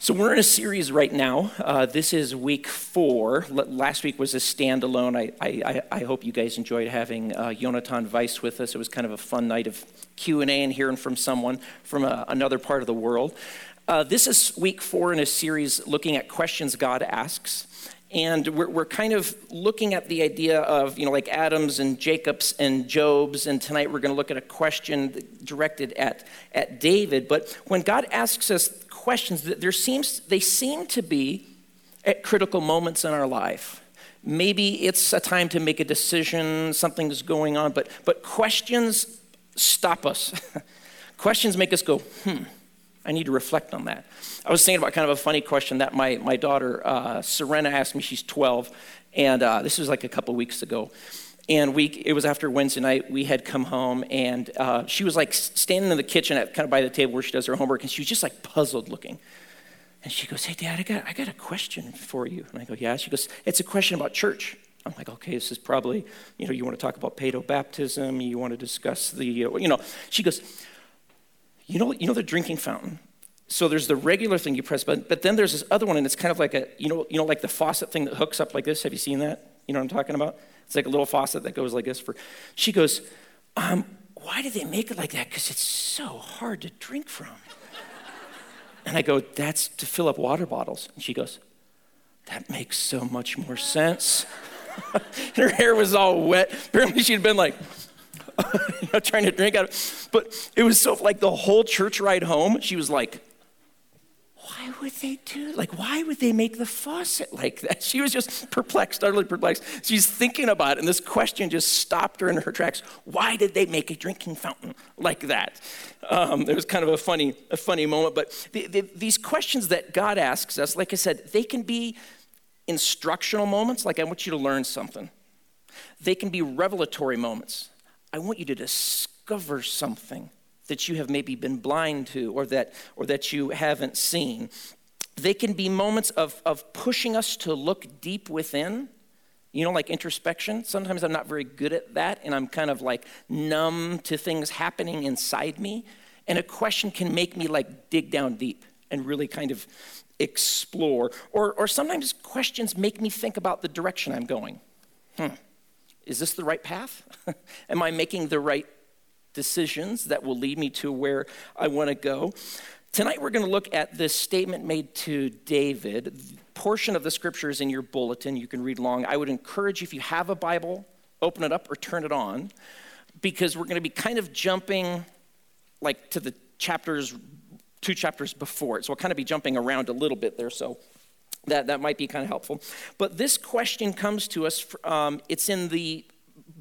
So, we're in a series right now. Uh, this is week four. Last week was a standalone. I, I, I hope you guys enjoyed having uh, Jonathan Weiss with us. It was kind of a fun night of Q&A and hearing from someone from a, uh, another part of the world. Uh, this is week four in a series looking at questions God asks. And we're, we're kind of looking at the idea of, you know, like Adam's and Jacob's and Job's. And tonight we're going to look at a question directed at, at David. But when God asks us questions that there seems they seem to be at critical moments in our life. Maybe it's a time to make a decision, something's going on, but but questions stop us. questions make us go, hmm, I need to reflect on that. I was thinking about kind of a funny question that my, my daughter, uh, Serena, asked me. She's 12, and uh, this was like a couple weeks ago. And we, it was after Wednesday night, we had come home, and uh, she was like standing in the kitchen at kind of by the table where she does her homework, and she was just like puzzled looking. And she goes, Hey, Dad, I got, I got a question for you. And I go, Yeah. She goes, It's a question about church. I'm like, Okay, this is probably, you know, you want to talk about pedo baptism, you want to discuss the, uh, you know. She goes, You know, you know the drinking fountain? So there's the regular thing you press, but, but then there's this other one, and it's kind of like a, you know, you know, like the faucet thing that hooks up like this. Have you seen that? You know what I'm talking about? It's like a little faucet that goes like this for. She goes, um, why do they make it like that? Because it's so hard to drink from. And I go, that's to fill up water bottles. And she goes, that makes so much more sense. and her hair was all wet. Apparently, she'd been like, you know, trying to drink out of But it was so, like, the whole church ride home, she was like, why would they do like why would they make the faucet like that? She was just perplexed utterly perplexed. She's thinking about it and this question just stopped her in her tracks. Why did they make a drinking fountain like that? Um, it was kind of a funny a funny moment but the, the, these questions that god asks us like i said they can be instructional moments like i want you to learn something. They can be revelatory moments. I want you to discover something that you have maybe been blind to or that, or that you haven't seen. They can be moments of, of pushing us to look deep within, you know, like introspection. Sometimes I'm not very good at that, and I'm kind of like numb to things happening inside me. And a question can make me like dig down deep and really kind of explore. Or, or sometimes questions make me think about the direction I'm going. Hmm, is this the right path? Am I making the right decisions that will lead me to where I want to go. Tonight, we're going to look at this statement made to David. Portion of the scripture is in your bulletin. You can read along. I would encourage you, if you have a Bible, open it up or turn it on, because we're going to be kind of jumping like to the chapters, two chapters before it. So we'll kind of be jumping around a little bit there. So that, that might be kind of helpful. But this question comes to us, um, it's in the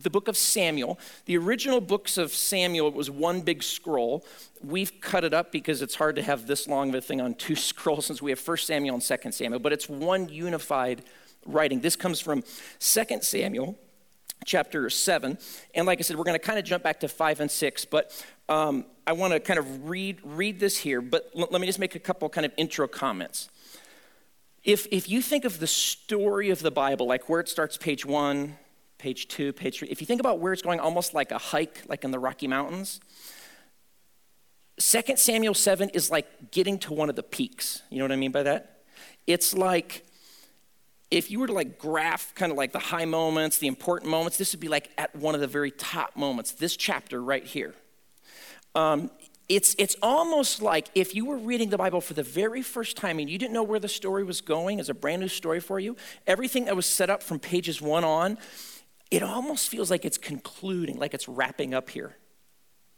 the book of Samuel. The original books of Samuel was one big scroll. We've cut it up because it's hard to have this long of a thing on two scrolls since we have 1 Samuel and 2 Samuel, but it's one unified writing. This comes from 2 Samuel chapter 7. And like I said, we're going to kind of jump back to 5 and 6, but um, I want to kind of read, read this here, but l- let me just make a couple kind of intro comments. If, if you think of the story of the Bible, like where it starts, page 1, page two, page three. If you think about where it's going, almost like a hike, like in the Rocky Mountains, 2 Samuel 7 is like getting to one of the peaks. You know what I mean by that? It's like if you were to like graph kind of like the high moments, the important moments, this would be like at one of the very top moments, this chapter right here. Um, it's, it's almost like if you were reading the Bible for the very first time and you didn't know where the story was going as a brand new story for you, everything that was set up from pages one on it almost feels like it's concluding, like it's wrapping up here.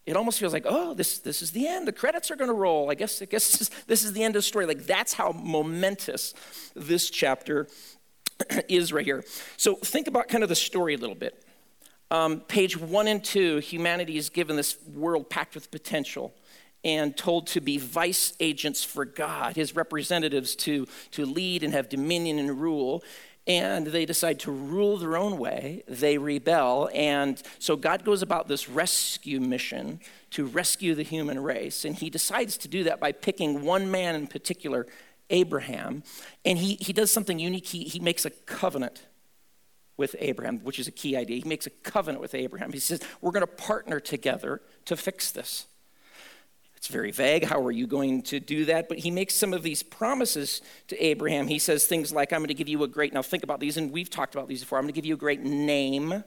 It almost feels like, oh, this, this is the end. The credits are going to roll. I guess, I guess this is, this is the end of the story. Like that's how momentous this chapter is right here. So think about kind of the story a little bit. Um, page one and two, humanity is given this world packed with potential and told to be vice regents for God, his representatives to, to lead and have dominion and rule and they decide to rule their own way. They rebel. And so God goes about this rescue mission to rescue the human race. And he decides to do that by picking one man in particular, Abraham. And he, he does something unique. He, he makes a covenant with Abraham, which is a key idea. He makes a covenant with Abraham. He says, We're going to partner together to fix this. It's very vague. How are you going to do that? But he makes some of these promises to Abraham. He says things like, I'm going to give you a great, now think about these, and we've talked about these before. I'm going to give you a great name.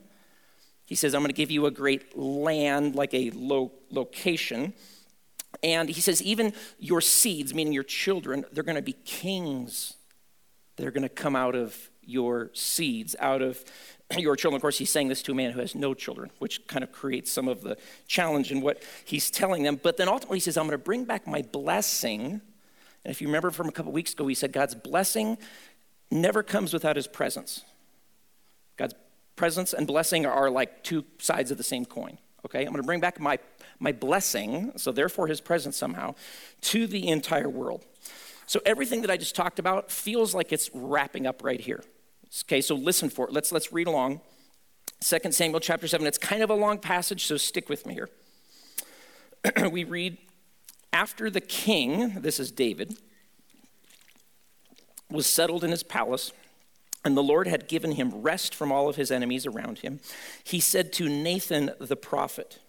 He says, I'm going to give you a great land, like a lo- location. And he says, even your seeds, meaning your children, they're going to be kings. They're going to come out of your seeds, out of your children. Of course, he's saying this to a man who has no children, which kind of creates some of the challenge in what he's telling them. But then ultimately, he says, I'm going to bring back my blessing. And if you remember from a couple weeks ago, he said, God's blessing never comes without his presence. God's presence and blessing are like two sides of the same coin. Okay? I'm going to bring back my, my blessing, so therefore his presence somehow, to the entire world. So everything that I just talked about feels like it's wrapping up right here. Okay, so listen for it. Let's, let's read along. 2 Samuel chapter 7. It's kind of a long passage, so stick with me here. we read, After the king, this is David, was settled in his palace, and the Lord had given him rest from all of his enemies around him, he said to Nathan the prophet,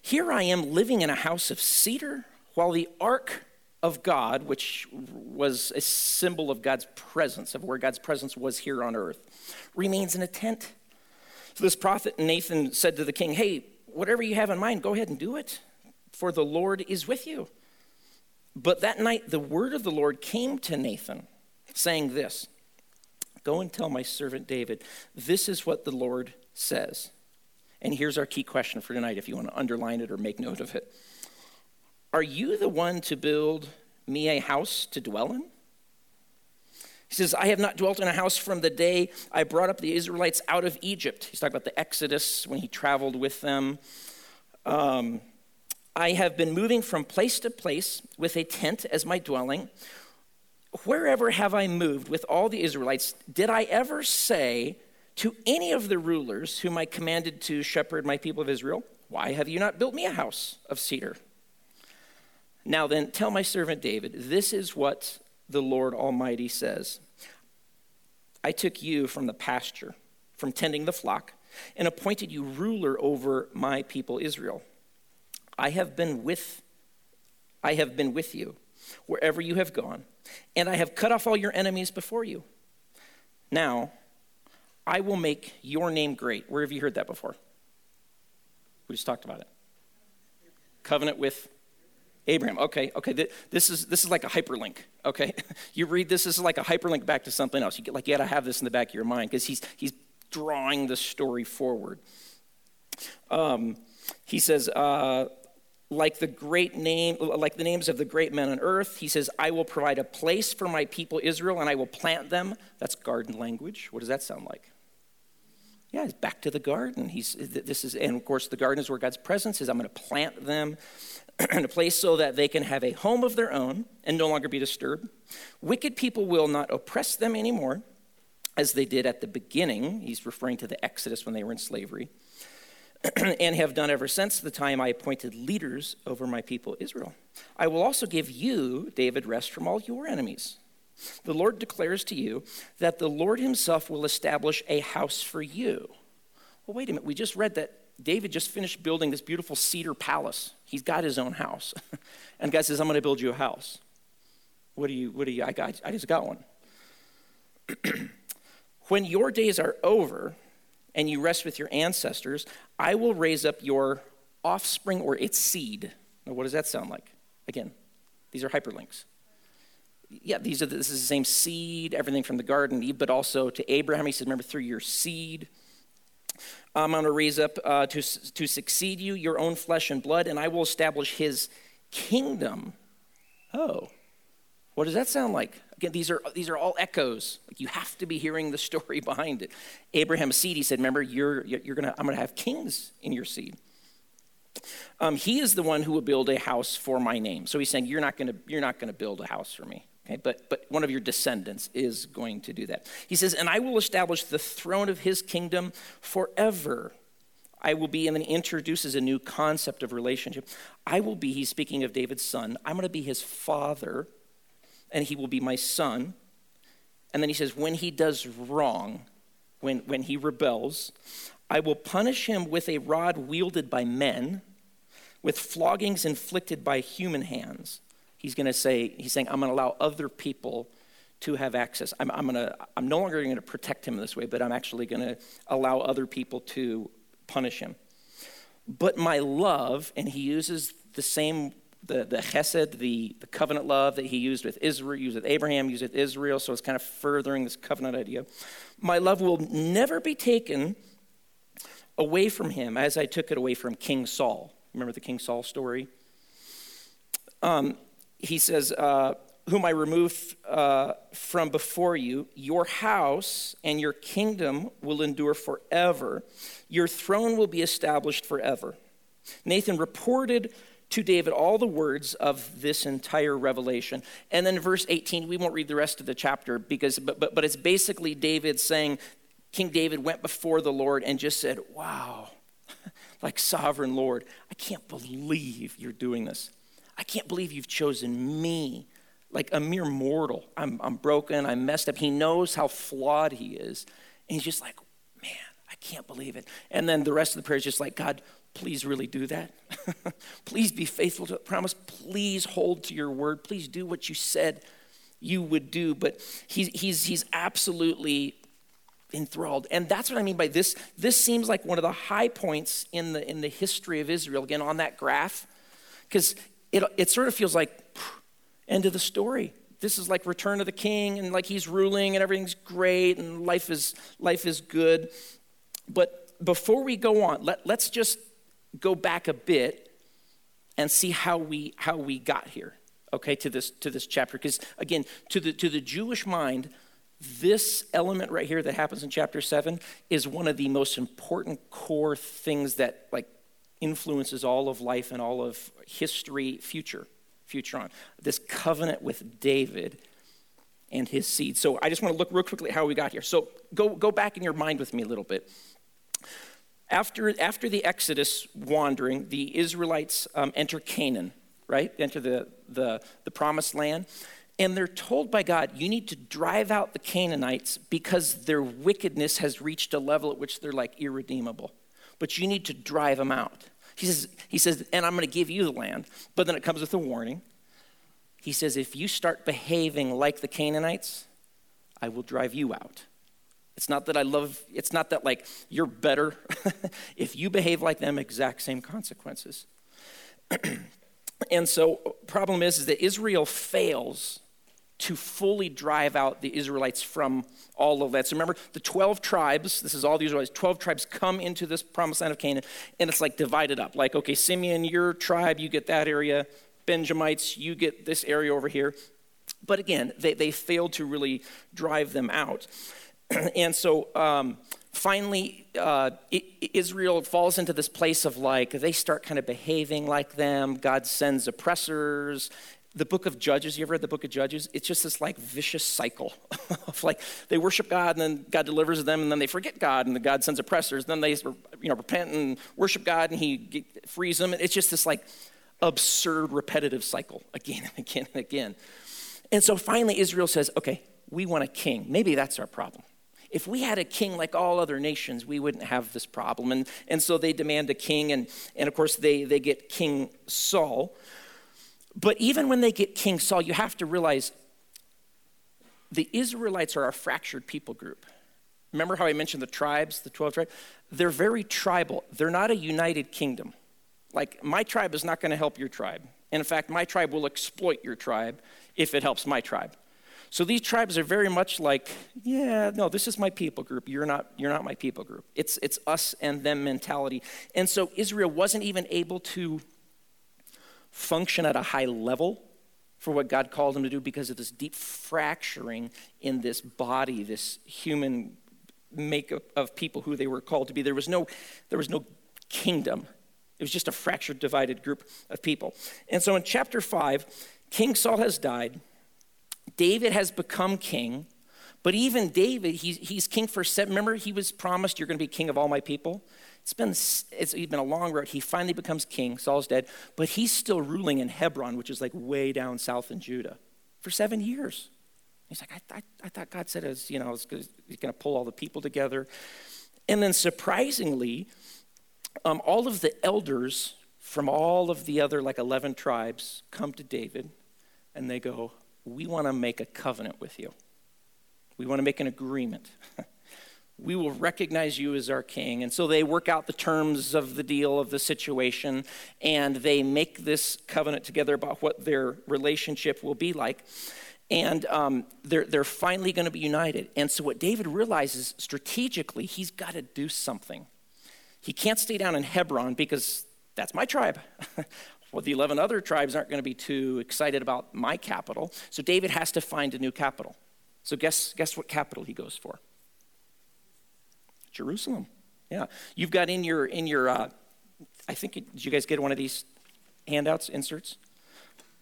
Here I am living in a house of cedar, while the ark of God, which was a symbol of God's presence, of where God's presence was here on earth, remains in a tent. So this prophet Nathan said to the king, Hey, whatever you have in mind, go ahead and do it, for the Lord is with you. But that night, the word of the Lord came to Nathan, saying this Go and tell my servant David, this is what the Lord says. And here's our key question for tonight, if you want to underline it or make note of it. Are you the one to build me a house to dwell in? He says, I have not dwelt in a house from the day I brought up the Israelites out of Egypt. He's talking about the Exodus when he traveled with them. Um, I have been moving from place to place with a tent as my dwelling. Wherever have I moved with all the Israelites? Did I ever say to any of the rulers whom I commanded to shepherd my people of Israel, Why have you not built me a house of cedar? Now then, tell my servant David, this is what the Lord Almighty says I took you from the pasture, from tending the flock, and appointed you ruler over my people Israel. I have been with I have been with you wherever you have gone, and I have cut off all your enemies before you. Now, I will make your name great. Where have you heard that before? We just talked about it. Covenant with Abraham. Okay, okay. This is this is like a hyperlink. Okay, you read this. This is like a hyperlink back to something else. You get like you got to have this in the back of your mind because he's he's drawing the story forward. Um, he says, uh, like the great name, like the names of the great men on earth. He says, I will provide a place for my people Israel, and I will plant them. That's garden language. What does that sound like? Yeah, he's back to the garden. He's this is, and of course, the garden is where God's presence is. I'm going to plant them in a place so that they can have a home of their own and no longer be disturbed. Wicked people will not oppress them anymore, as they did at the beginning. He's referring to the Exodus when they were in slavery, and have done ever since the time I appointed leaders over my people Israel. I will also give you, David, rest from all your enemies. The Lord declares to you that the Lord himself will establish a house for you. Well, wait a minute. We just read that David just finished building this beautiful cedar palace. He's got his own house. and God says, I'm going to build you a house. What do you, what do you, I, got, I just got one. when your days are over and you rest with your ancestors, I will raise up your offspring or its seed. Now, what does that sound like? Again, these are hyperlinks. Yeah, these are this is the same seed, everything from the garden, but also to Abraham. He says, Remember, through your seed, I'm going to raise up uh, to, to succeed you, your own flesh and blood, and I will establish his kingdom. Oh, what does that sound like? Again, these are, these are all echoes. Like you have to be hearing the story behind it. Abraham's seed, he said, remember, you're, you're gonna, I'm going to have kings in your seed. Um, he is the one who will build a house for my name. So he's saying, you're not going to, you're not going to build a house for me. Okay, but, but one of your descendants is going to do that. He says, And I will establish the throne of his kingdom forever. I will be, and then he introduces a new concept of relationship. I will be, he's speaking of David's son, I'm going to be his father, and he will be my son. And then he says, When he does wrong, when, when he rebels, I will punish him with a rod wielded by men with floggings inflicted by human hands. He's going to say, he's saying, I'm going to allow other people to have access. I'm, I'm, gonna, I'm no longer going to protect him this way, but I'm actually going to allow other people to punish him. But my love, and he uses the same, the, the chesed, the, the covenant love that he used with Israel, used with Abraham, used with Israel, so it's kind of furthering this covenant idea. My love will never be taken away from him as I took it away from King Saul. Remember the King Saul story? Um, he says, uh, Whom I removed uh, from before you, your house and your kingdom will endure forever. Your throne will be established forever. Nathan reported to David all the words of this entire revelation. And then verse 18, we won't read the rest of the chapter because but but, but it's basically David saying King David went before the Lord and just said, "Wow, like sovereign Lord, I can't believe you're doing this. I can't believe you've chosen me, like a mere mortal. I'm, I'm broken, I'm messed up. He knows how flawed he is. And he's just like, man, I can't believe it. And then the rest of the prayer is just like, God, please really do that. please be faithful to the promise. Please hold to your word. Please do what you said you would do. But he's, he's, he's absolutely enthralled. And that's what I mean by this. This seems like one of the high points in the, in the history of Israel, again, on that graph, because it, it sort of feels like end of the story. This is like return of the king, and like he's ruling, and everything's great, and life is, life is good. But before we go on, let, let's just go back a bit and see how we, how we got here okay to this to this chapter because again to the to the jewish mind this element right here that happens in chapter 7 is one of the most important core things that like influences all of life and all of history future future on. This covenant with david and his seed. So i just want to look real quickly at how we got here. So go go back in your mind with me a little bit. After after the exodus wandering the israelites um, enter canaan right? Enter the the, the promised land. And they're told by God, you need to drive out the Canaanites because their wickedness has reached a level at which they're like irredeemable. But you need to drive them out. He says, he says and I'm going to give you the land. But then it comes with a warning. He says, if you start behaving like the Canaanites, I will drive you out. It's not that I love, it's not that like you're better. if you behave like them, exact same consequences. and so problem is, is that Israel fails to fully drive out the Israelites from all of that. So remember, the 12 tribes, this is all the Israelites, 12 tribes come into this promised land of Canaan, and it's like divided up. Like, okay, Simeon, your tribe, you get that area. Benjamites, you get this area over here. But again, they, they failed to really drive them out. and so um, finally, uh, Israel falls into this place of like, they start kind of behaving like them. God sends oppressors the book of Judges, you ever read the book of Judges? It's just this like vicious cycle of like they worship God and then God delivers them and then they forget God and the God sends oppressors. Then they you know repent and worship God and He frees them. And it's just this like absurd repetitive cycle again and again and again. And so finally Israel says, okay, we want a king. Maybe that's our problem. If we had a king like all other nations, we wouldn't have this problem. And, and so they demand a king, and, and of course, they, they get King Saul. But even when they get King Saul, you have to realize the Israelites are a fractured people group. Remember how I mentioned the tribes, the 12 tribes? They're very tribal. They're not a united kingdom. Like, my tribe is not going to help your tribe. And in fact, my tribe will exploit your tribe if it helps my tribe. So these tribes are very much like, yeah, no, this is my people group. You're not, you're not my people group. It's, it's us and them mentality. And so Israel wasn't even able to function at a high level for what God called him to do because of this deep fracturing in this body, this human makeup of people who they were called to be. There was no, there was no kingdom. It was just a fractured, divided group of people. And so in chapter 5, King Saul has died. David has become king. But even David, he's, he's king for seven. Remember, he was promised, You're going to be king of all my people. It's been, it's been a long road. He finally becomes king. Saul's dead, but he's still ruling in Hebron, which is like way down south in Judah, for seven years. He's like, I, I, I thought God said, was, you know, was he's going to pull all the people together. And then surprisingly, um, all of the elders from all of the other, like 11 tribes, come to David and they go, We want to make a covenant with you. We want to make an agreement. we will recognize you as our king. And so they work out the terms of the deal, of the situation, and they make this covenant together about what their relationship will be like. And um, they're, they're finally going to be united. And so, what David realizes strategically, he's got to do something. He can't stay down in Hebron because that's my tribe. well, the 11 other tribes aren't going to be too excited about my capital. So, David has to find a new capital. So, guess, guess what capital he goes for? Jerusalem. Yeah. You've got in your, in your uh, I think, it, did you guys get one of these handouts, inserts?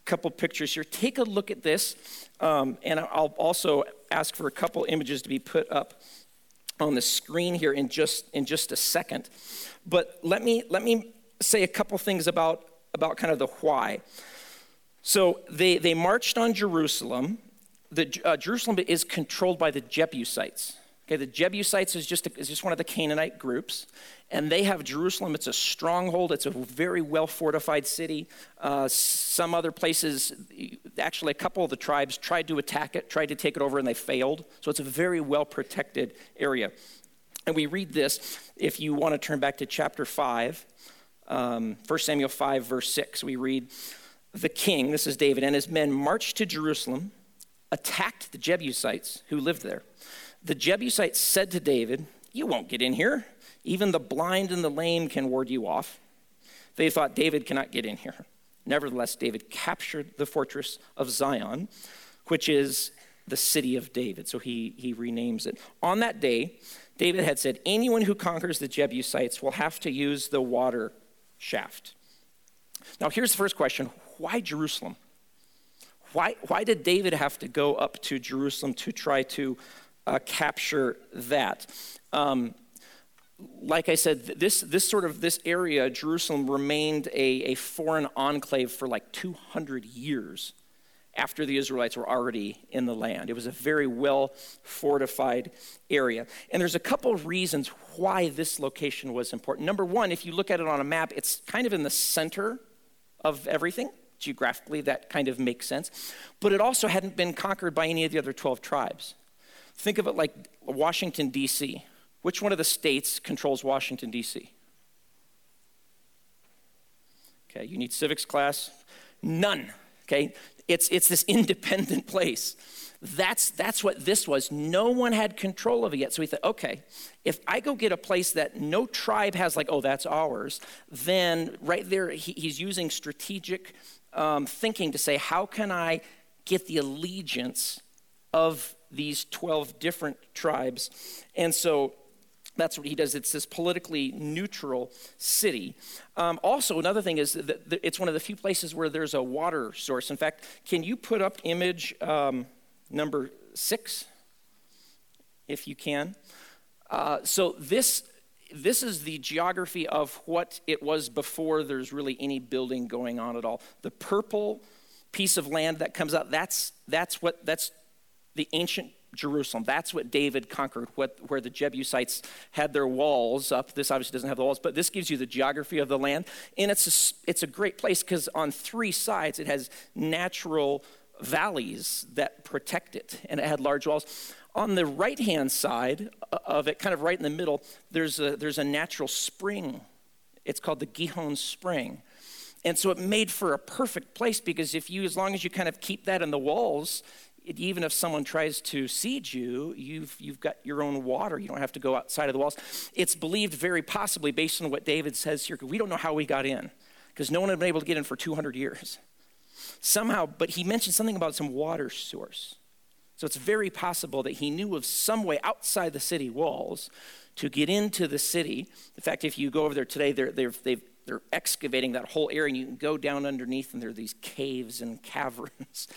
Couple pictures here. Take a look at this, um, and I'll also ask for a couple images to be put up on the screen here in just in just a second. But let me let me say a couple things about about kind of the why. So they they marched on Jerusalem. The uh, Jerusalem is controlled by the Jebusites. Okay, the Jebusites is just, a, is just one of the Canaanite groups, and they have Jerusalem. It's a stronghold, it's a very well fortified city. Uh, some other places, actually, a couple of the tribes tried to attack it, tried to take it over, and they failed. So it's a very well protected area. And we read this if you want to turn back to chapter 5, um, 1 Samuel 5, verse 6. We read, The king, this is David, and his men marched to Jerusalem, attacked the Jebusites who lived there. The Jebusites said to David, You won't get in here. Even the blind and the lame can ward you off. They thought David cannot get in here. Nevertheless, David captured the fortress of Zion, which is the city of David. So he, he renames it. On that day, David had said, Anyone who conquers the Jebusites will have to use the water shaft. Now, here's the first question why Jerusalem? Why, why did David have to go up to Jerusalem to try to uh, capture that. Um, like I said, this, this sort of this area, Jerusalem, remained a, a foreign enclave for like 200 years after the Israelites were already in the land. It was a very well fortified area. And there's a couple of reasons why this location was important. Number one, if you look at it on a map, it's kind of in the center of everything. Geographically, that kind of makes sense. But it also hadn't been conquered by any of the other 12 tribes. Think of it like Washington, D.C. Which one of the states controls Washington, D.C.? Okay, you need civics class? None. Okay, it's, it's this independent place. That's, that's what this was. No one had control of it yet. So we thought, okay, if I go get a place that no tribe has, like, oh, that's ours, then right there, he, he's using strategic um, thinking to say, how can I get the allegiance of these 12 different tribes. And so that's what he does. It's this politically neutral city. Um, also, another thing is that it's one of the few places where there's a water source. In fact, can you put up image um, number six, if you can? Uh, so this this is the geography of what it was before there's really any building going on at all. The purple piece of land that comes out, that's that's what that's the ancient Jerusalem. That's what David conquered, what, where the Jebusites had their walls up. This obviously doesn't have the walls, but this gives you the geography of the land. And it's a, it's a great place because on three sides it has natural valleys that protect it, and it had large walls. On the right hand side of it, kind of right in the middle, there's a, there's a natural spring. It's called the Gihon Spring. And so it made for a perfect place because if you, as long as you kind of keep that in the walls, even if someone tries to siege you, you've, you've got your own water. You don't have to go outside of the walls. It's believed very possibly, based on what David says here, we don't know how we got in, because no one had been able to get in for 200 years. Somehow, but he mentioned something about some water source. So it's very possible that he knew of some way outside the city walls to get into the city. In fact, if you go over there today, they're, they're, they've they're excavating that whole area and you can go down underneath and there are these caves and caverns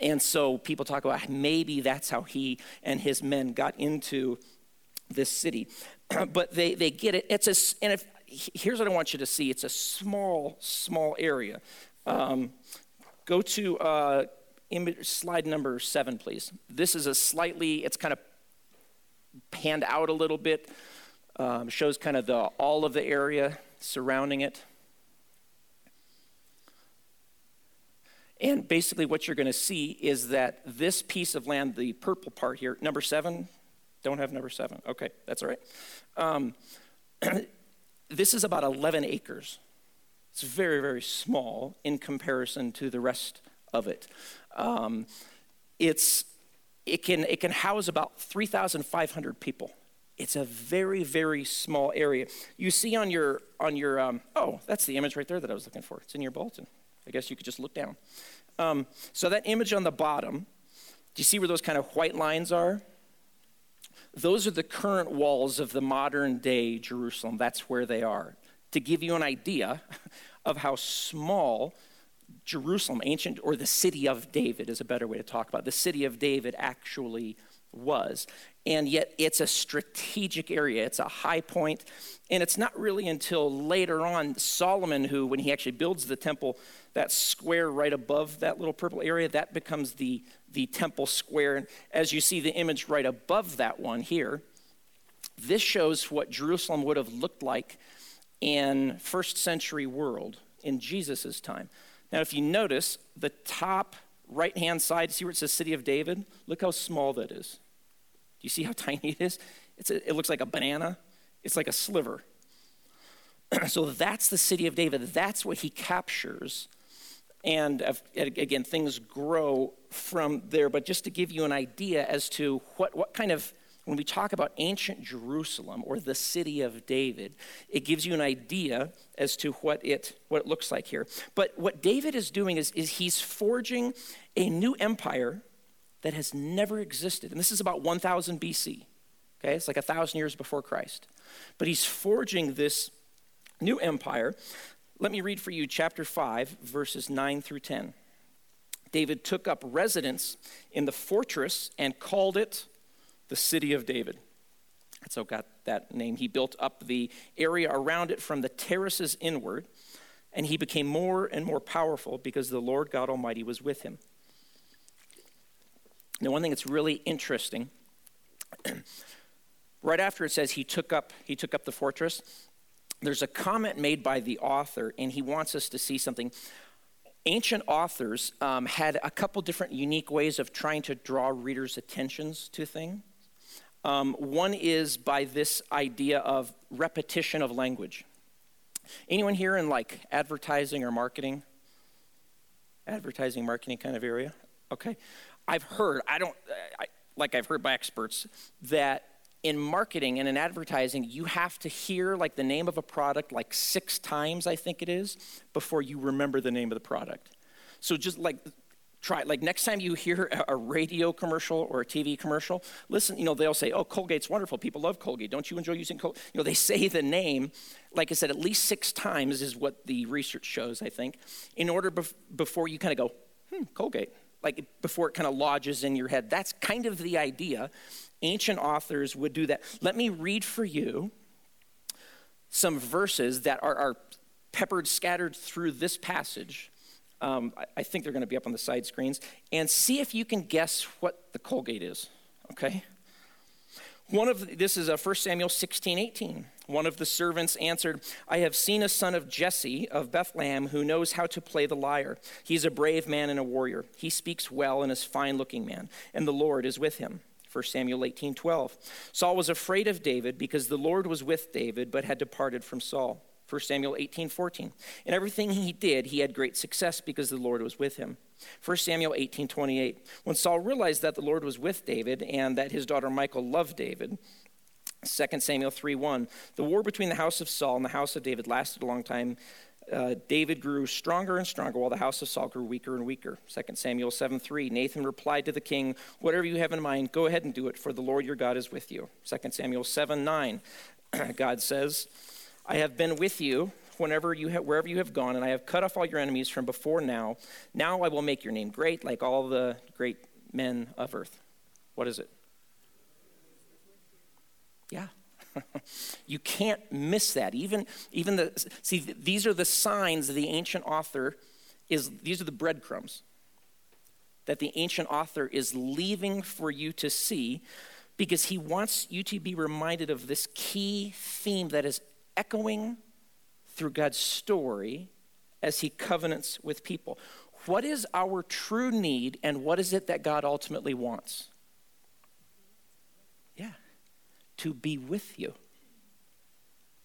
and so people talk about maybe that's how he and his men got into this city. but they, they get it. It's a, and if, here's what I want you to see it's a small, small area. Um, go to uh, image, slide number seven, please. This is a slightly, it's kind of panned out a little bit, um, shows kind of the all of the area surrounding it. And basically, what you're going to see is that this piece of land, the purple part here, number seven, don't have number seven. Okay, that's all right. Um, this is about 11 acres. It's very, very small in comparison to the rest of it. Um, it's, it, can, it can house about 3,500 people. It's a very, very small area. You see on your, on your um, oh, that's the image right there that I was looking for. It's in your bulletin. I guess you could just look down. Um, so that image on the bottom, do you see where those kind of white lines are? Those are the current walls of the modern day Jerusalem. That's where they are. To give you an idea of how small Jerusalem, ancient, or the city of David is a better way to talk about it. the city of David actually was. And yet it's a strategic area, it's a high point, and it's not really until later on Solomon, who, when he actually builds the temple, that square right above that little purple area, that becomes the, the temple square. And as you see the image right above that one here, this shows what Jerusalem would have looked like in first century world in Jesus' time. Now, if you notice the top right hand side, see where it says City of David? Look how small that is. Do you see how tiny it is? A, it looks like a banana, it's like a sliver. so that's the City of David. That's what he captures. And again, things grow from there. But just to give you an idea as to what, what kind of when we talk about ancient Jerusalem or the city of David, it gives you an idea as to what it, what it looks like here. But what David is doing is, is he's forging a new empire that has never existed. And this is about 1000 BC. Okay, it's like a thousand years before Christ. But he's forging this new empire. Let me read for you chapter 5, verses 9 through 10. David took up residence in the fortress and called it the city of David. That's how got that name. He built up the area around it from the terraces inward, and he became more and more powerful because the Lord God Almighty was with him. Now, one thing that's really interesting, right after it says he took up he took up the fortress, there's a comment made by the author, and he wants us to see something. Ancient authors um, had a couple different unique ways of trying to draw readers' attentions to things. Um, one is by this idea of repetition of language. Anyone here in like advertising or marketing? Advertising, marketing kind of area? Okay. I've heard, I don't, I, like I've heard by experts, that in marketing and in advertising, you have to hear like the name of a product like six times, I think it is, before you remember the name of the product. So just like try like next time you hear a, radio commercial or a tv commercial listen you know they'll say oh colgate's wonderful. People love colgate. Don't you enjoy using colgate you know they say the name like i said at least six times is what the research shows i think in order bef- before you kind of go hmm colgate like before it kind of lodges in your head that's kind of the idea ancient authors would do that let me read for you some verses that are, are peppered scattered through this passage um, I, I think they're going to be up on the side screens. And see if you can guess what the Colgate is, okay? One of this is uh, a 1 Samuel 16, 18. One of the servants answered, I have seen a son of Jesse of Bethlehem who knows how to play the lyre. He's a brave man and a warrior. He speaks well and is fine looking man, and the Lord is with him. 1 Samuel 18, 12. Saul was afraid of David because the Lord was with David, but had departed from Saul. 1 Samuel 18, 14. In everything he did, he had great success because the Lord was with him. 1 Samuel 18, 28. When Saul realized that the Lord was with David and that his daughter Michal loved David, 2 Samuel 3, 1. The war between the house of Saul and the house of David lasted a long time. Uh, David grew stronger and stronger while the house of Saul grew weaker and weaker. 2 Samuel 7 3. Nathan replied to the king, Whatever you have in mind, go ahead and do it, for the Lord your God is with you. 2 Samuel 7 9. God says, I have been with you whenever you have, wherever you have gone, and I have cut off all your enemies from before now. Now I will make your name great, like all the great men of earth. What is it? Yeah. you can't miss that. Even, even the see, these are the signs the ancient author is. These are the breadcrumbs that the ancient author is leaving for you to see, because he wants you to be reminded of this key theme that is echoing through God's story as he covenants with people. what is our true need and what is it that God ultimately wants? Yeah, to be with you.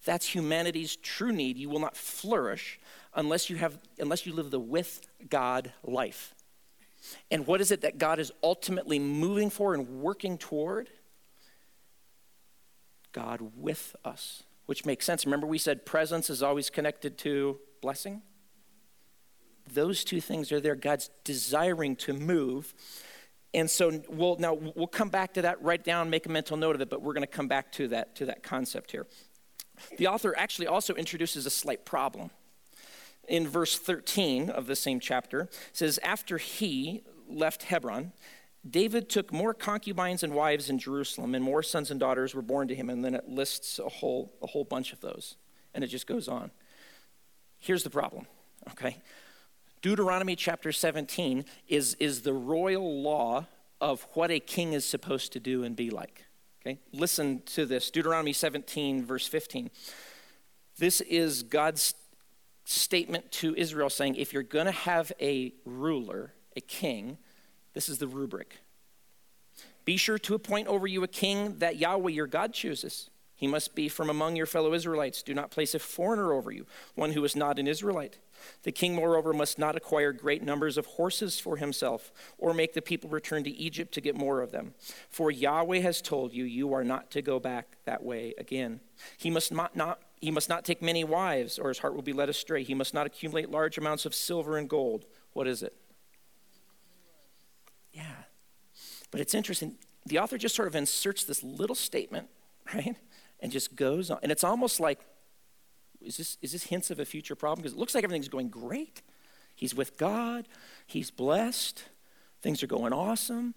That's humanity's true need. You will not flourish unless you have unless you live the with God life. And what is it that God is ultimately moving for and working toward? God with us, which makes sense. Remember, we said presence is always connected to blessing? Those two things are there. God's desiring to move. And so we'll now we'll come back to that, write down, make a mental note of it, but we're going to come back to that to that concept here. The author actually also introduces a slight problem. In verse 13 of the same chapter, says, After he left Hebron, David took more concubines and wives in Jerusalem, and more sons and daughters were born to him. And then it lists a whole, a whole bunch of those. And it just goes on. Here's the problem, okay? Deuteronomy chapter 17 is, is the royal law of what a king is supposed to do and be like. Okay? Listen to this Deuteronomy 17, verse 15. This is God's statement to Israel saying, if you're going to have a ruler, a king, this is the rubric. Be sure to appoint over you a king that Yahweh your God chooses. He must be from among your fellow Israelites. Do not place a foreigner over you, one who is not an Israelite. The king, moreover, must not acquire great numbers of horses for himself, or make the people return to Egypt to get more of them. For Yahweh has told you, you are not to go back that way again. He must not, not, he must not take many wives, or his heart will be led astray. He must not accumulate large amounts of silver and gold. What is it? Yeah. But it's interesting. The author just sort of inserts this little statement, right? and just goes on. And it's almost like, is this, is this hints of a future problem? Because it looks like everything's going great. He's with God, he's blessed, things are going awesome.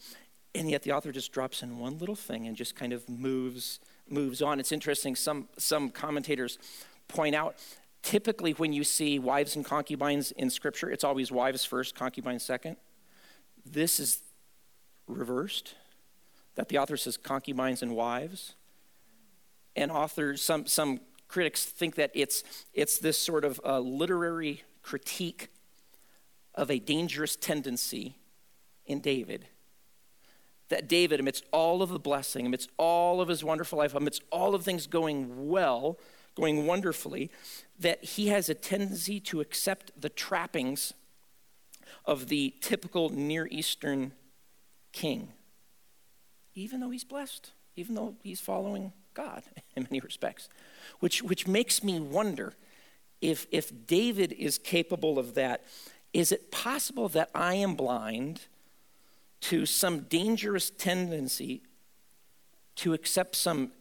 And yet the author just drops in one little thing and just kind of moves moves on. It's interesting. Some some commentators point out typically when you see wives and concubines in scripture, it's always wives first, concubines second. This is reversed. That the author says concubines and wives and authors, some, some critics think that it's, it's this sort of uh, literary critique of a dangerous tendency in David. That David, amidst all of the blessing, amidst all of his wonderful life, amidst all of things going well, going wonderfully, that he has a tendency to accept the trappings of the typical Near Eastern king, even though he's blessed, even though he's following God in many respects, which, which makes me wonder if, if David is capable of that, is it possible that I am blind to some dangerous tendency to accept some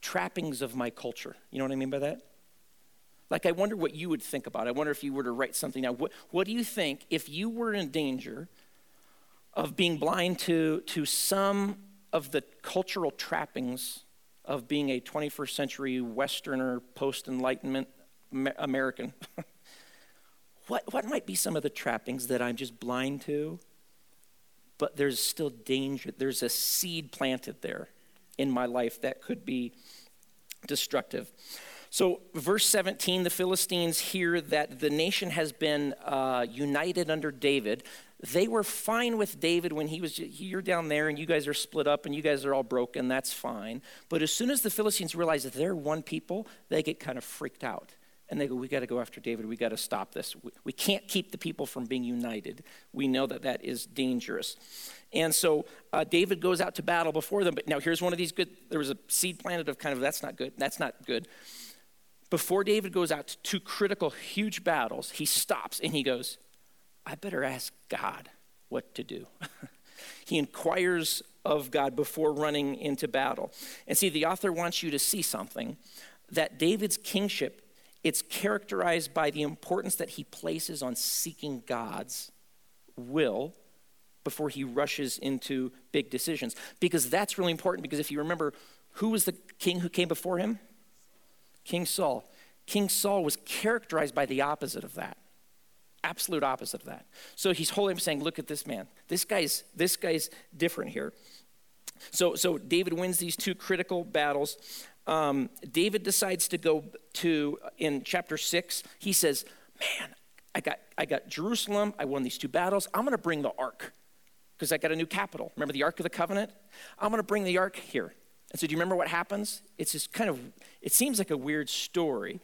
trappings of my culture? You know what I mean by that? Like, I wonder what you would think about it. I wonder if you were to write something down. What, what do you think if you were in danger of being blind to, to some of the cultural trappings of being a 21st century Westerner, post Enlightenment American. what, what might be some of the trappings that I'm just blind to? But there's still danger. There's a seed planted there in my life that could be destructive. So, verse 17, the Philistines hear that the nation has been uh, united under David. They were fine with David when he was, you're down there and you guys are split up and you guys are all broken, that's fine. But as soon as the Philistines realize that they're one people, they get kind of freaked out. And they go, We got to go after David. We got to stop this. We, we can't keep the people from being united. We know that that is dangerous. And so uh, David goes out to battle before them. But now here's one of these good, there was a seed planted of kind of, that's not good, that's not good before David goes out to two critical, huge battles, he stops and he goes, I better ask God what to do. he inquires of God before running into battle. And see, the author wants you to see something that David's kingship it's characterized by the importance that he places on seeking God's will before he rushes into big decisions. Because that's really important because if you remember who was the king who came before him? King Saul. King Saul was characterized by the opposite of that. Absolute opposite of that. So he's holding him saying, look at this man. This guy's this guy's different here. So so David wins these two critical battles. Um, David decides to go to in chapter six, he says, Man, I got, I got Jerusalem. I won these two battles. I'm going to bring the ark because I got a new capital. Remember the Ark of the Covenant? I'm going to bring the ark here. And so, do you remember what happens? It's just kind of, it seems like a weird story.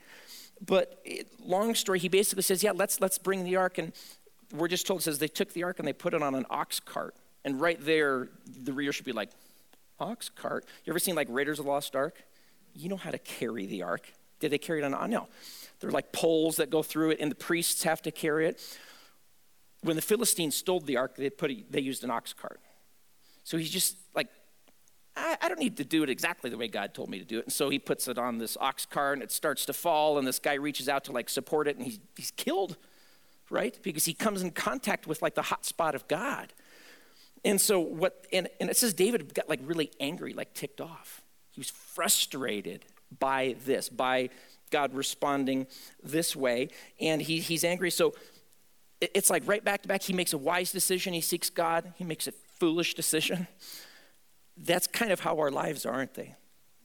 But it, long story, he basically says, yeah, let's, let's bring the ark. And we're just told, it says they took the ark and they put it on an ox cart. And right there, the reader should be like, ox cart? You ever seen like Raiders of the Lost Ark? You know how to carry the ark. Did they carry it on? No. They're like poles that go through it, and the priests have to carry it. When the Philistines stole the ark, they, put a, they used an ox cart. So he's just I, I, don't need to do it exactly the way God told me to do it. And so he puts it on this ox cart, and it starts to fall, and this guy reaches out to like support it, and he's, he's killed, right? Because he comes in contact with like the hot spot of God. And so what, and, and it says David got like really angry, like ticked off. He was frustrated by this, by God responding this way. And he, he's angry. So it's like right back to back. He makes a wise decision. He seeks God. He makes a foolish decision. That's kind of how our lives are, aren't they?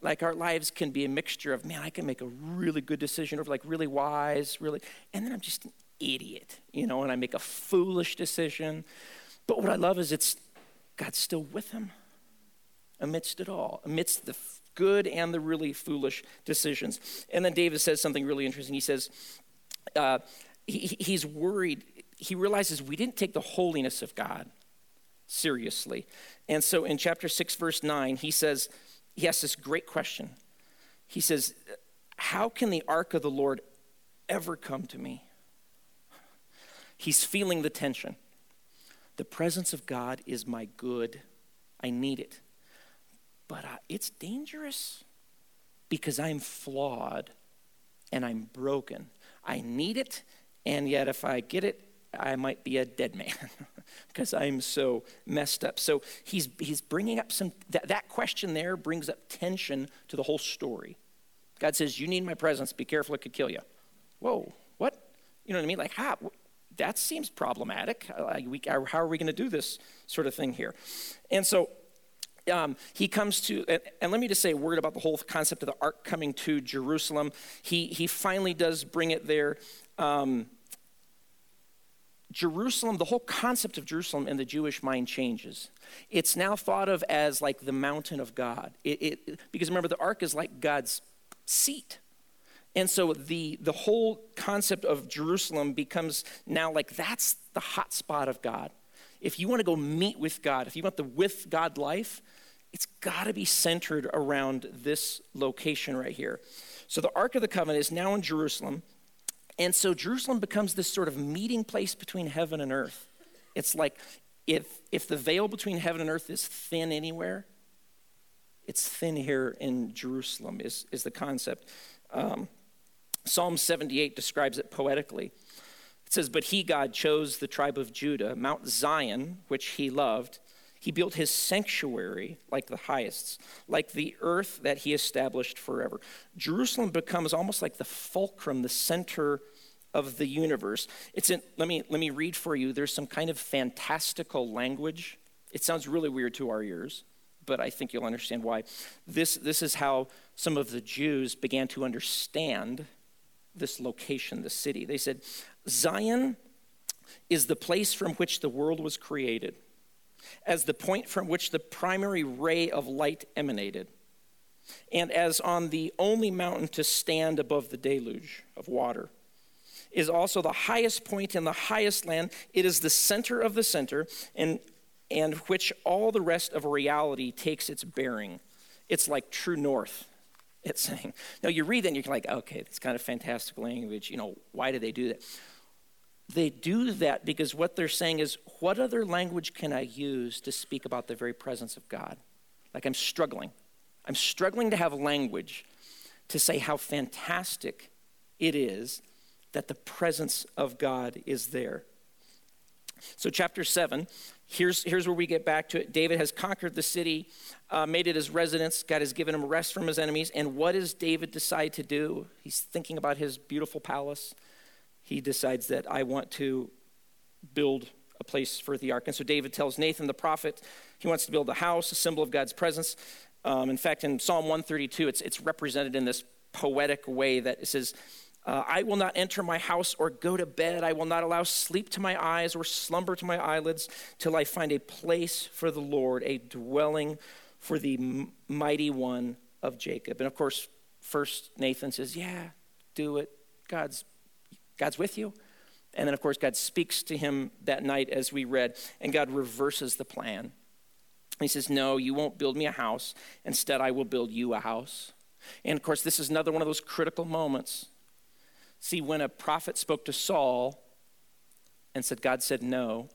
Like our lives can be a mixture of, man, I can make a really good decision, or like really wise, really, and then I'm just an idiot, you know, and I make a foolish decision. But what I love is it's God's still with him amidst it all, amidst the good and the really foolish decisions. And then David says something really interesting. He says, uh, he, he's worried. He realizes we didn't take the holiness of God seriously. And so in chapter 6, verse 9, he says, he asks this great question. He says, How can the ark of the Lord ever come to me? He's feeling the tension. The presence of God is my good. I need it. But uh, it's dangerous because I'm flawed and I'm broken. I need it, and yet if I get it, I might be a dead man because I'm so messed up. So he's, he's bringing up some, that, that question there brings up tension to the whole story. God says, You need my presence, be careful, it could kill you. Whoa, what? You know what I mean? Like, how? that seems problematic. How are we going to do this sort of thing here? And so um, he comes to, and, and, let me just say a word about the whole concept of the ark coming to Jerusalem. He, he finally does bring it there. Um, Jerusalem, the whole concept of Jerusalem in the Jewish mind changes. It's now thought of as like the mountain of God. It, it, because remember, the ark is like God's seat. And so the, the whole concept of Jerusalem becomes now like that's the hot spot of God. If you want to go meet with God, if you want the with God life, it's got to be centered around this location right here. So the Ark of the Covenant is now in Jerusalem. And so Jerusalem becomes this sort of meeting place between heaven and earth. It's like if, if the veil between heaven and earth is thin anywhere, it's thin here in Jerusalem, is, is the concept. Um, Psalm 78 describes it poetically. It says, But he, God, chose the tribe of Judah, Mount Zion, which he loved. He built his sanctuary like the highest, like the earth that he established forever. Jerusalem becomes almost like the fulcrum, the center of the universe. It's in, let me, let me read for you. There's some kind of fantastical language. It sounds really weird to our ears, but I think you'll understand why. This, this is how some of the Jews began to understand this location, the city. They said, Zion is the place from which the world was created, as the point from which the primary ray of light emanated, and as on the only mountain to stand above the deluge of water. Is also the highest point in the highest land. It is the center of the center, and, and which all the rest of reality takes its bearing. It's like true north it's saying. Now you read that and you're like, okay, it's kind of fantastical language. You know, why do they do that? They do that because what they're saying is, what other language can I use to speak about the very presence of God? Like I'm struggling. I'm struggling to have language to say how fantastic it is that the presence of God is there. So, chapter 7, here's, here's where we get back to it. David has conquered the city, uh, made it his residence. God has given him rest from his enemies. And what does David decide to do? He's thinking about his beautiful palace. He decides that I want to build a place for the ark. And so David tells Nathan the prophet he wants to build a house, a symbol of God's presence. Um, in fact, in Psalm 132, it's, it's represented in this poetic way that it says, Uh, I will not enter my house or go to bed. I will not allow sleep to my eyes or slumber to my eyelids till I find a place for the Lord, a dwelling for the mighty one of Jacob. And of course, first Nathan says, Yeah, do it. God's, God's with you. And then, of course, God speaks to him that night as we read, and God reverses the plan. He says, No, you won't build me a house. Instead, I will build you a house. And of course, this is another one of those critical moments. See, when a prophet spoke to Saul and said, God said no,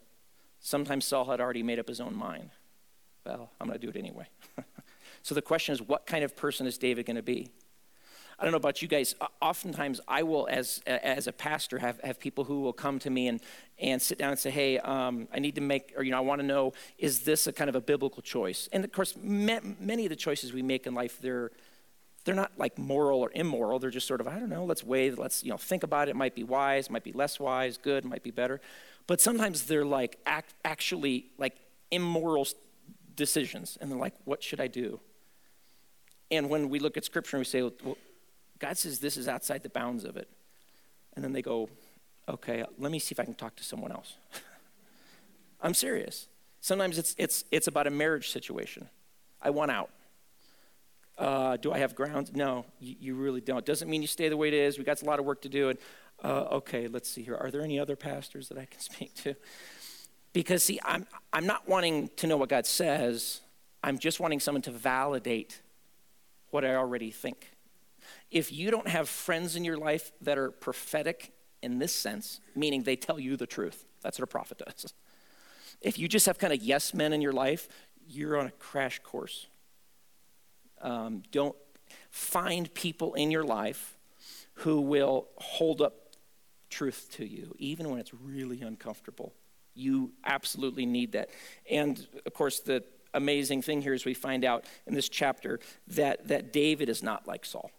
sometimes Saul had already made up his own mind. Well, I'm going to do it anyway. so the question is, what kind of person is David going to be? I don't know about you guys. Oftentimes, I will, as as a pastor, have, have people who will come to me and, and sit down and say, "Hey, um, I need to make, or you know, I want to know, is this a kind of a biblical choice?" And of course, many of the choices we make in life, they're they're not like moral or immoral. They're just sort of, I don't know, let's weigh, let's, you know, think about it. It might be wise, might be less wise, good, might be better. But sometimes they're like act, actually like immoral decisions. And they're like, what should I do? And when we look at scripture and we say, well, God says this is outside the bounds of it. And then they go, okay, let me see if I can talk to someone else. I'm serious. Sometimes it's, it's, it's about a marriage situation. I want out. Uh, do I have grounds? No, you, you, really don't. Doesn't mean you stay the way it is. We got a lot of work to do. And uh, okay, let's see here. Are there any other pastors that I can speak to? Because see, I'm I'm not wanting to know what God says. I'm just wanting someone to validate what I already think. If you don't have friends in your life that are prophetic in this sense, meaning they tell you the truth, that's what a prophet does. If you just have kind of yes men in your life, you're on a crash course um, don't find people in your life who will hold up truth to you, even when it's really uncomfortable. You absolutely need that. And of course, the amazing thing here is we find out in this chapter that, that David is not like Saul.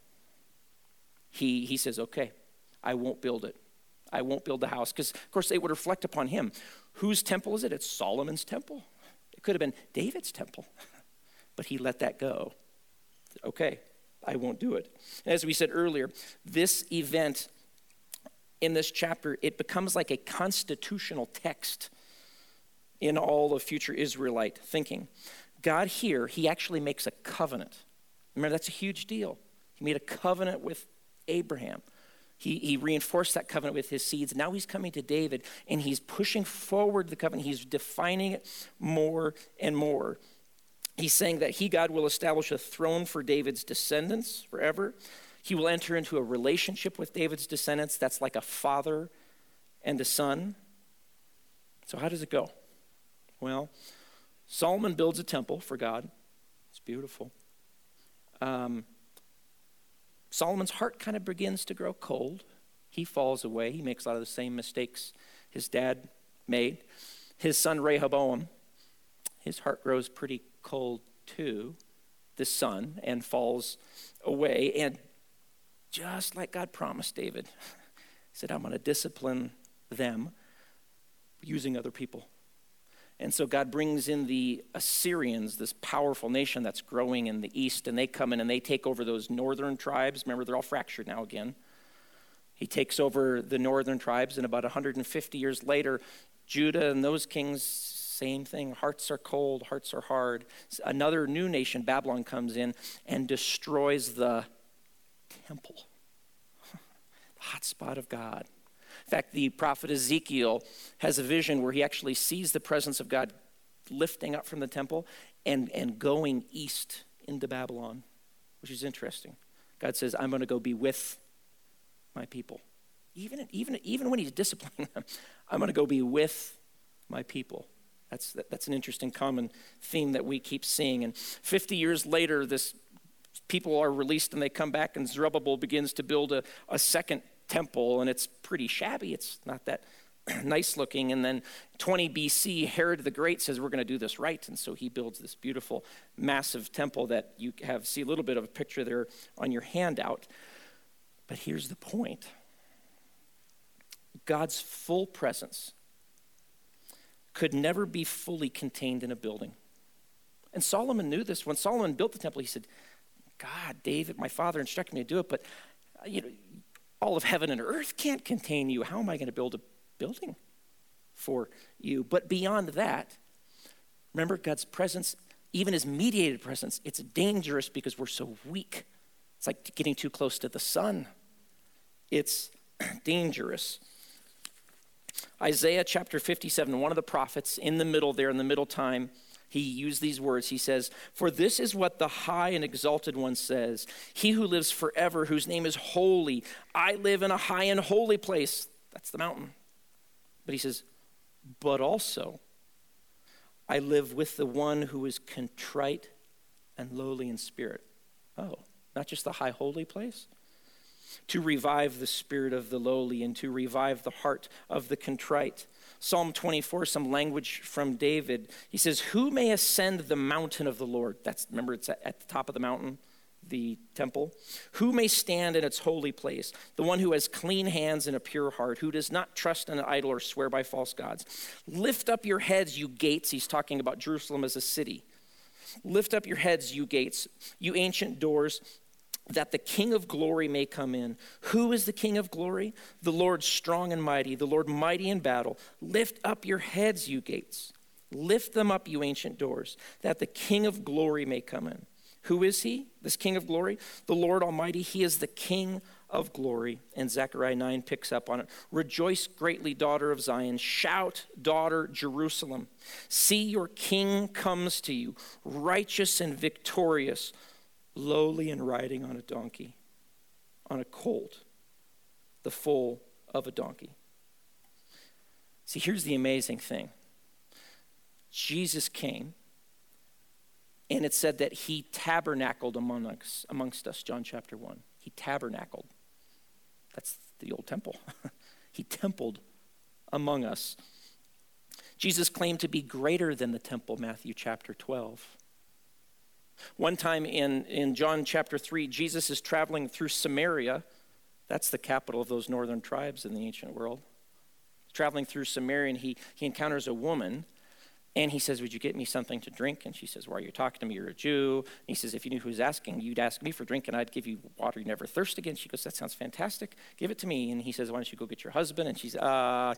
He, he says, okay, I won't build it. I won't build the house. Because, of course, it would reflect upon him. Whose temple is it? It's Solomon's temple. It could have been David's temple. But he let that go okay, I won't do it. As we said earlier, this event in this chapter, it becomes like a constitutional text in all of future Israelite thinking. God here, he actually makes a covenant. Remember, that's a huge deal. He made a covenant with Abraham. He, he reinforced that covenant with his seeds. Now he's coming to David and he's pushing forward the covenant. He's defining it more and more. He's saying that he, God, will establish a throne for David's descendants forever. He will enter into a relationship with David's descendants that's like a father and a son. So, how does it go? Well, Solomon builds a temple for God. It's beautiful. Um, Solomon's heart kind of begins to grow cold. He falls away. He makes a lot of the same mistakes his dad made. His son Rehoboam, his heart grows pretty cold to the sun and falls away. And just like God promised David, said, I'm going to discipline them using other people. And so God brings in the Assyrians, this powerful nation that's growing in the east, and they come in and they take over those northern tribes. Remember, they're all fractured now again. He takes over the northern tribes, and about 150 years later, Judah and those kings same thing. Hearts are cold, hearts are hard. Another new nation, Babylon, comes in and destroys the temple, the hot spot of God. In fact, the prophet Ezekiel has a vision where he actually sees the presence of God lifting up from the temple and, and going east into Babylon, which is interesting. God says, I'm going to go be with my people. Even, even, even when he's disciplining them, I'm going to go be with my people. That's, that's an interesting common theme that we keep seeing. And 50 years later, this people are released and they come back, and Zerubbabel begins to build a, a second temple, and it's pretty shabby. It's not that nice looking. And then 20 BC, Herod the Great says, We're going to do this right. And so he builds this beautiful, massive temple that you have see a little bit of a picture there on your handout. But here's the point God's full presence could never be fully contained in a building. And Solomon knew this. When Solomon built the temple, he said, God, David, my father instructed me to do it, but uh, you know, all of heaven and earth can't contain you. How am I going to build a building for you? But beyond that, remember God's presence, even his mediated presence, it's dangerous because we're so weak. It's like getting too close to the sun. It's dangerous. Isaiah chapter 57, one of the prophets in the middle there, in the middle time, he used these words. He says, For this is what the high and exalted one says He who lives forever, whose name is holy. I live in a high and holy place. That's the mountain. But he says, But also, I live with the one who is contrite and lowly in spirit. Oh, not just the high holy place? To revive the spirit of the lowly and to revive the heart of the contrite. Psalm 24, some language from David. He says, Who may ascend the mountain of the Lord? That's, remember, it's at the top of the mountain, the temple. Who may stand in its holy place? The one who has clean hands and a pure heart, who does not trust in an idol or swear by false gods. Lift up your heads, you gates. He's talking about Jerusalem as a city. Lift up your heads, you gates, you ancient doors that the King of glory may come in. Who is the King of glory? The Lord strong and mighty, the Lord mighty in battle. Lift up your heads, you gates. Lift them up, you ancient doors, that the King of glory may come in. Who is he, this King of glory? The Lord Almighty. He is the King of glory. And Zechariah 9 picks up on it. Rejoice greatly, daughter of Zion. Shout, daughter Jerusalem. See, your King comes to you, righteous and victorious lowly and riding on a donkey, on a colt, the foal of a donkey. See, here's the amazing thing Jesus came, and it said that he tabernacled amongst us, John chapter 1. He tabernacled. That's the old temple. he templed among us. Jesus claimed to be greater than the temple, Matthew chapter 12. One time in, in John chapter 3, Jesus is traveling through Samaria. That's the capital of those northern tribes in the ancient world. Traveling through Samaria, and he, he encounters a woman, and he says, Would you get me something to drink? And she says, Why are you talking to me? You're a Jew. And he says, If you knew who's asking, you'd ask me for drink, and I'd give you water you never thirst again. She goes, That sounds fantastic. Give it to me. And he says, Why don't you go get your husband? And she's, Uh,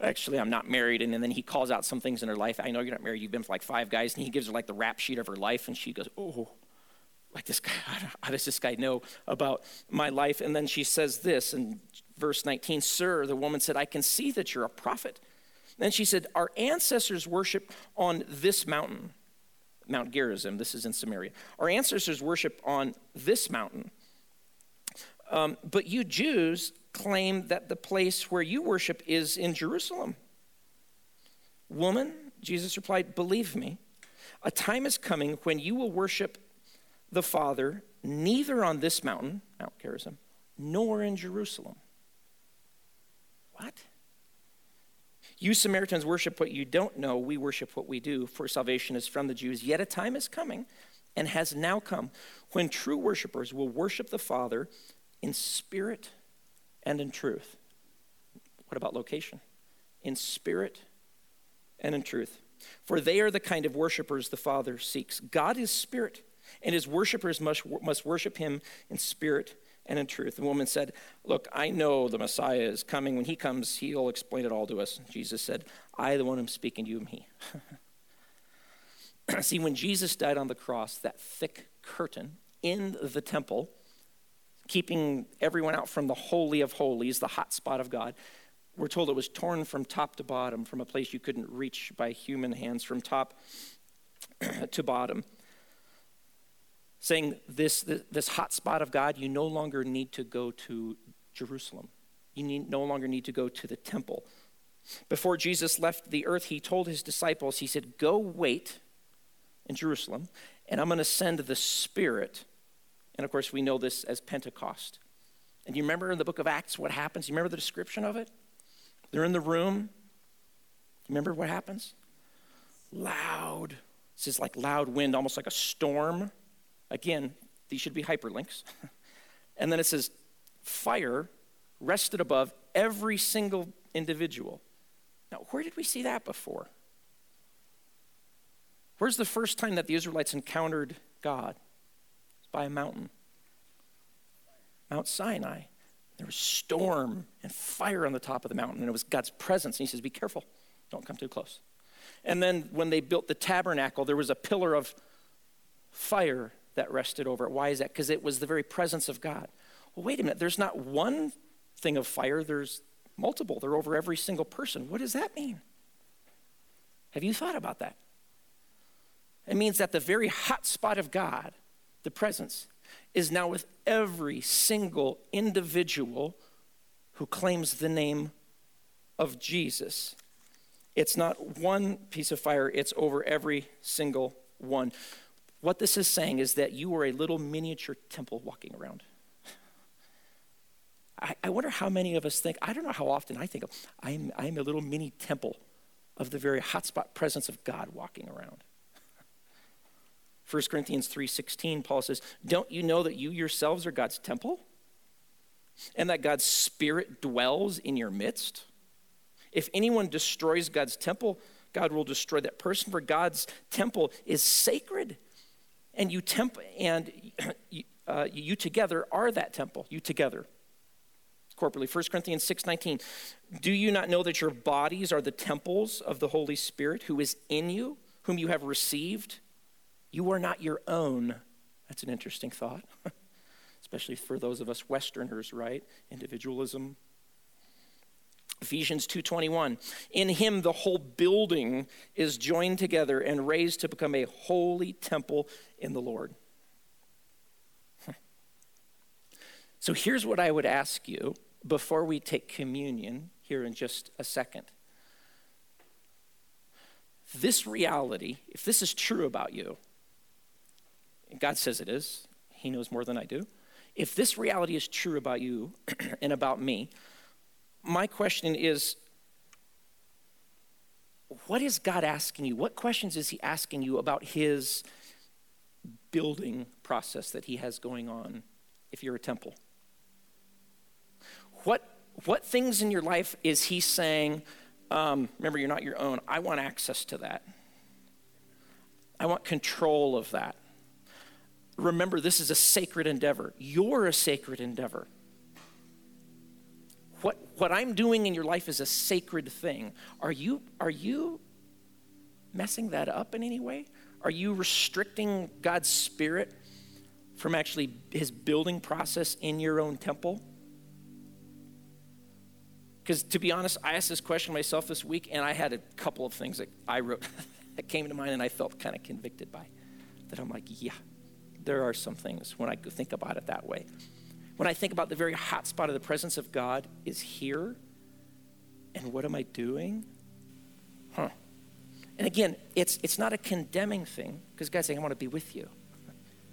actually, I'm not married. And then he calls out some things in her life. I know you're not married. You've been with like five guys. And he gives her like the rap sheet of her life. And she goes, Oh, like this guy, how does this guy know about my life? And then she says this in verse 19 Sir, the woman said, I can see that you're a prophet. Then she said, Our ancestors worship on this mountain, Mount Gerizim. This is in Samaria. Our ancestors worship on this mountain. Um, but you Jews claim that the place where you worship is in Jerusalem. Woman, Jesus replied, Believe me, a time is coming when you will worship the Father neither on this mountain, Mount Gerizim, nor in Jerusalem. What? You Samaritans worship what you don't know. We worship what we do, for salvation is from the Jews. Yet a time is coming and has now come when true worshipers will worship the Father in spirit and in truth. What about location? In spirit and in truth. For they are the kind of worshipers the Father seeks. God is spirit, and his worshipers must, must worship him in spirit and in truth. The woman said, Look, I know the Messiah is coming. When he comes, he'll explain it all to us. Jesus said, I, the one who's speaking to you, me. See, when Jesus died on the cross, that thick curtain in the temple keeping everyone out from the Holy of Holies, the hot spot of God. We're told it was torn from top to bottom, from a place you couldn't reach by human hands, from top to bottom. Saying this, this, hot spot of God, you no longer need to go to Jerusalem. You need, no longer need to go to the temple. Before Jesus left the earth, he told his disciples, he said, Go wait in Jerusalem, and I'm going to send the Spirit and of course, we know this as Pentecost. And you remember in the book of Acts what happens? You remember the description of it? They're in the room. Remember what happens? Loud. This is like loud wind, almost like a storm. Again, these should be hyperlinks. and then it says, fire rested above every single individual. Now, where did we see that before? Where's the first time that the Israelites encountered God? By a mountain. Mount Sinai. There was storm and fire on the top of the mountain, and it was God's presence. And he says, Be careful, don't come too close. And then when they built the tabernacle, there was a pillar of fire that rested over it. Why is that? Because it was the very presence of God. Well, wait a minute, there's not one thing of fire, there's multiple. They're over every single person. What does that mean? Have you thought about that? It means that the very hot spot of God, the presence, is now with every single individual who claims the name of Jesus. It's not one piece of fire, it's over every single one. What this is saying is that you are a little miniature temple walking around. I, I wonder how many of us think, I don't know how often I think of, I'm, I'm a little mini temple of the very hotspot presence of God walking around. 1 Corinthians 3:16 Paul says, "Don't you know that you yourselves are God's temple? And that God's spirit dwells in your midst? If anyone destroys God's temple, God will destroy that person for God's temple is sacred. And you temp and uh, you together are that temple. You together corporately 1 corinthians 6.19 do you not know that your bodies are the temples of the holy spirit who is in you whom you have received you are not your own. That's an interesting thought, especially for those of us Westerners, right? Individualism. Ephesians 2:21 In him the whole building is joined together and raised to become a holy temple in the Lord. So here's what I would ask you before we take communion here in just a second. This reality, if this is true about you, God says it is. He knows more than I do. If this reality is true about you and about me, my question is what is God asking you? What questions is He asking you about His building process that He has going on if you're a temple? What, what things in your life is He saying, um, remember, you're not your own, I want access to that? I want control of that remember this is a sacred endeavor. You're a sacred endeavor. What, what I'm doing in your life is a sacred thing. Are you, are you messing that up in any way? Are you restricting God's Spirit from actually his building process in your own temple? Because to be honest, I asked this question myself this week, and I had a couple of things that I wrote that came to mind and I felt kind of convicted by. That I'm like, yeah, there are some things when I think about it that way. When I think about the very hot spot of the presence of God is here, and what am I doing? Huh. And again, it's, it's not a condemning thing because God's saying, I want to be with you.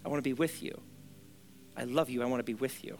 I want to be with you. I love you. I want to be with you.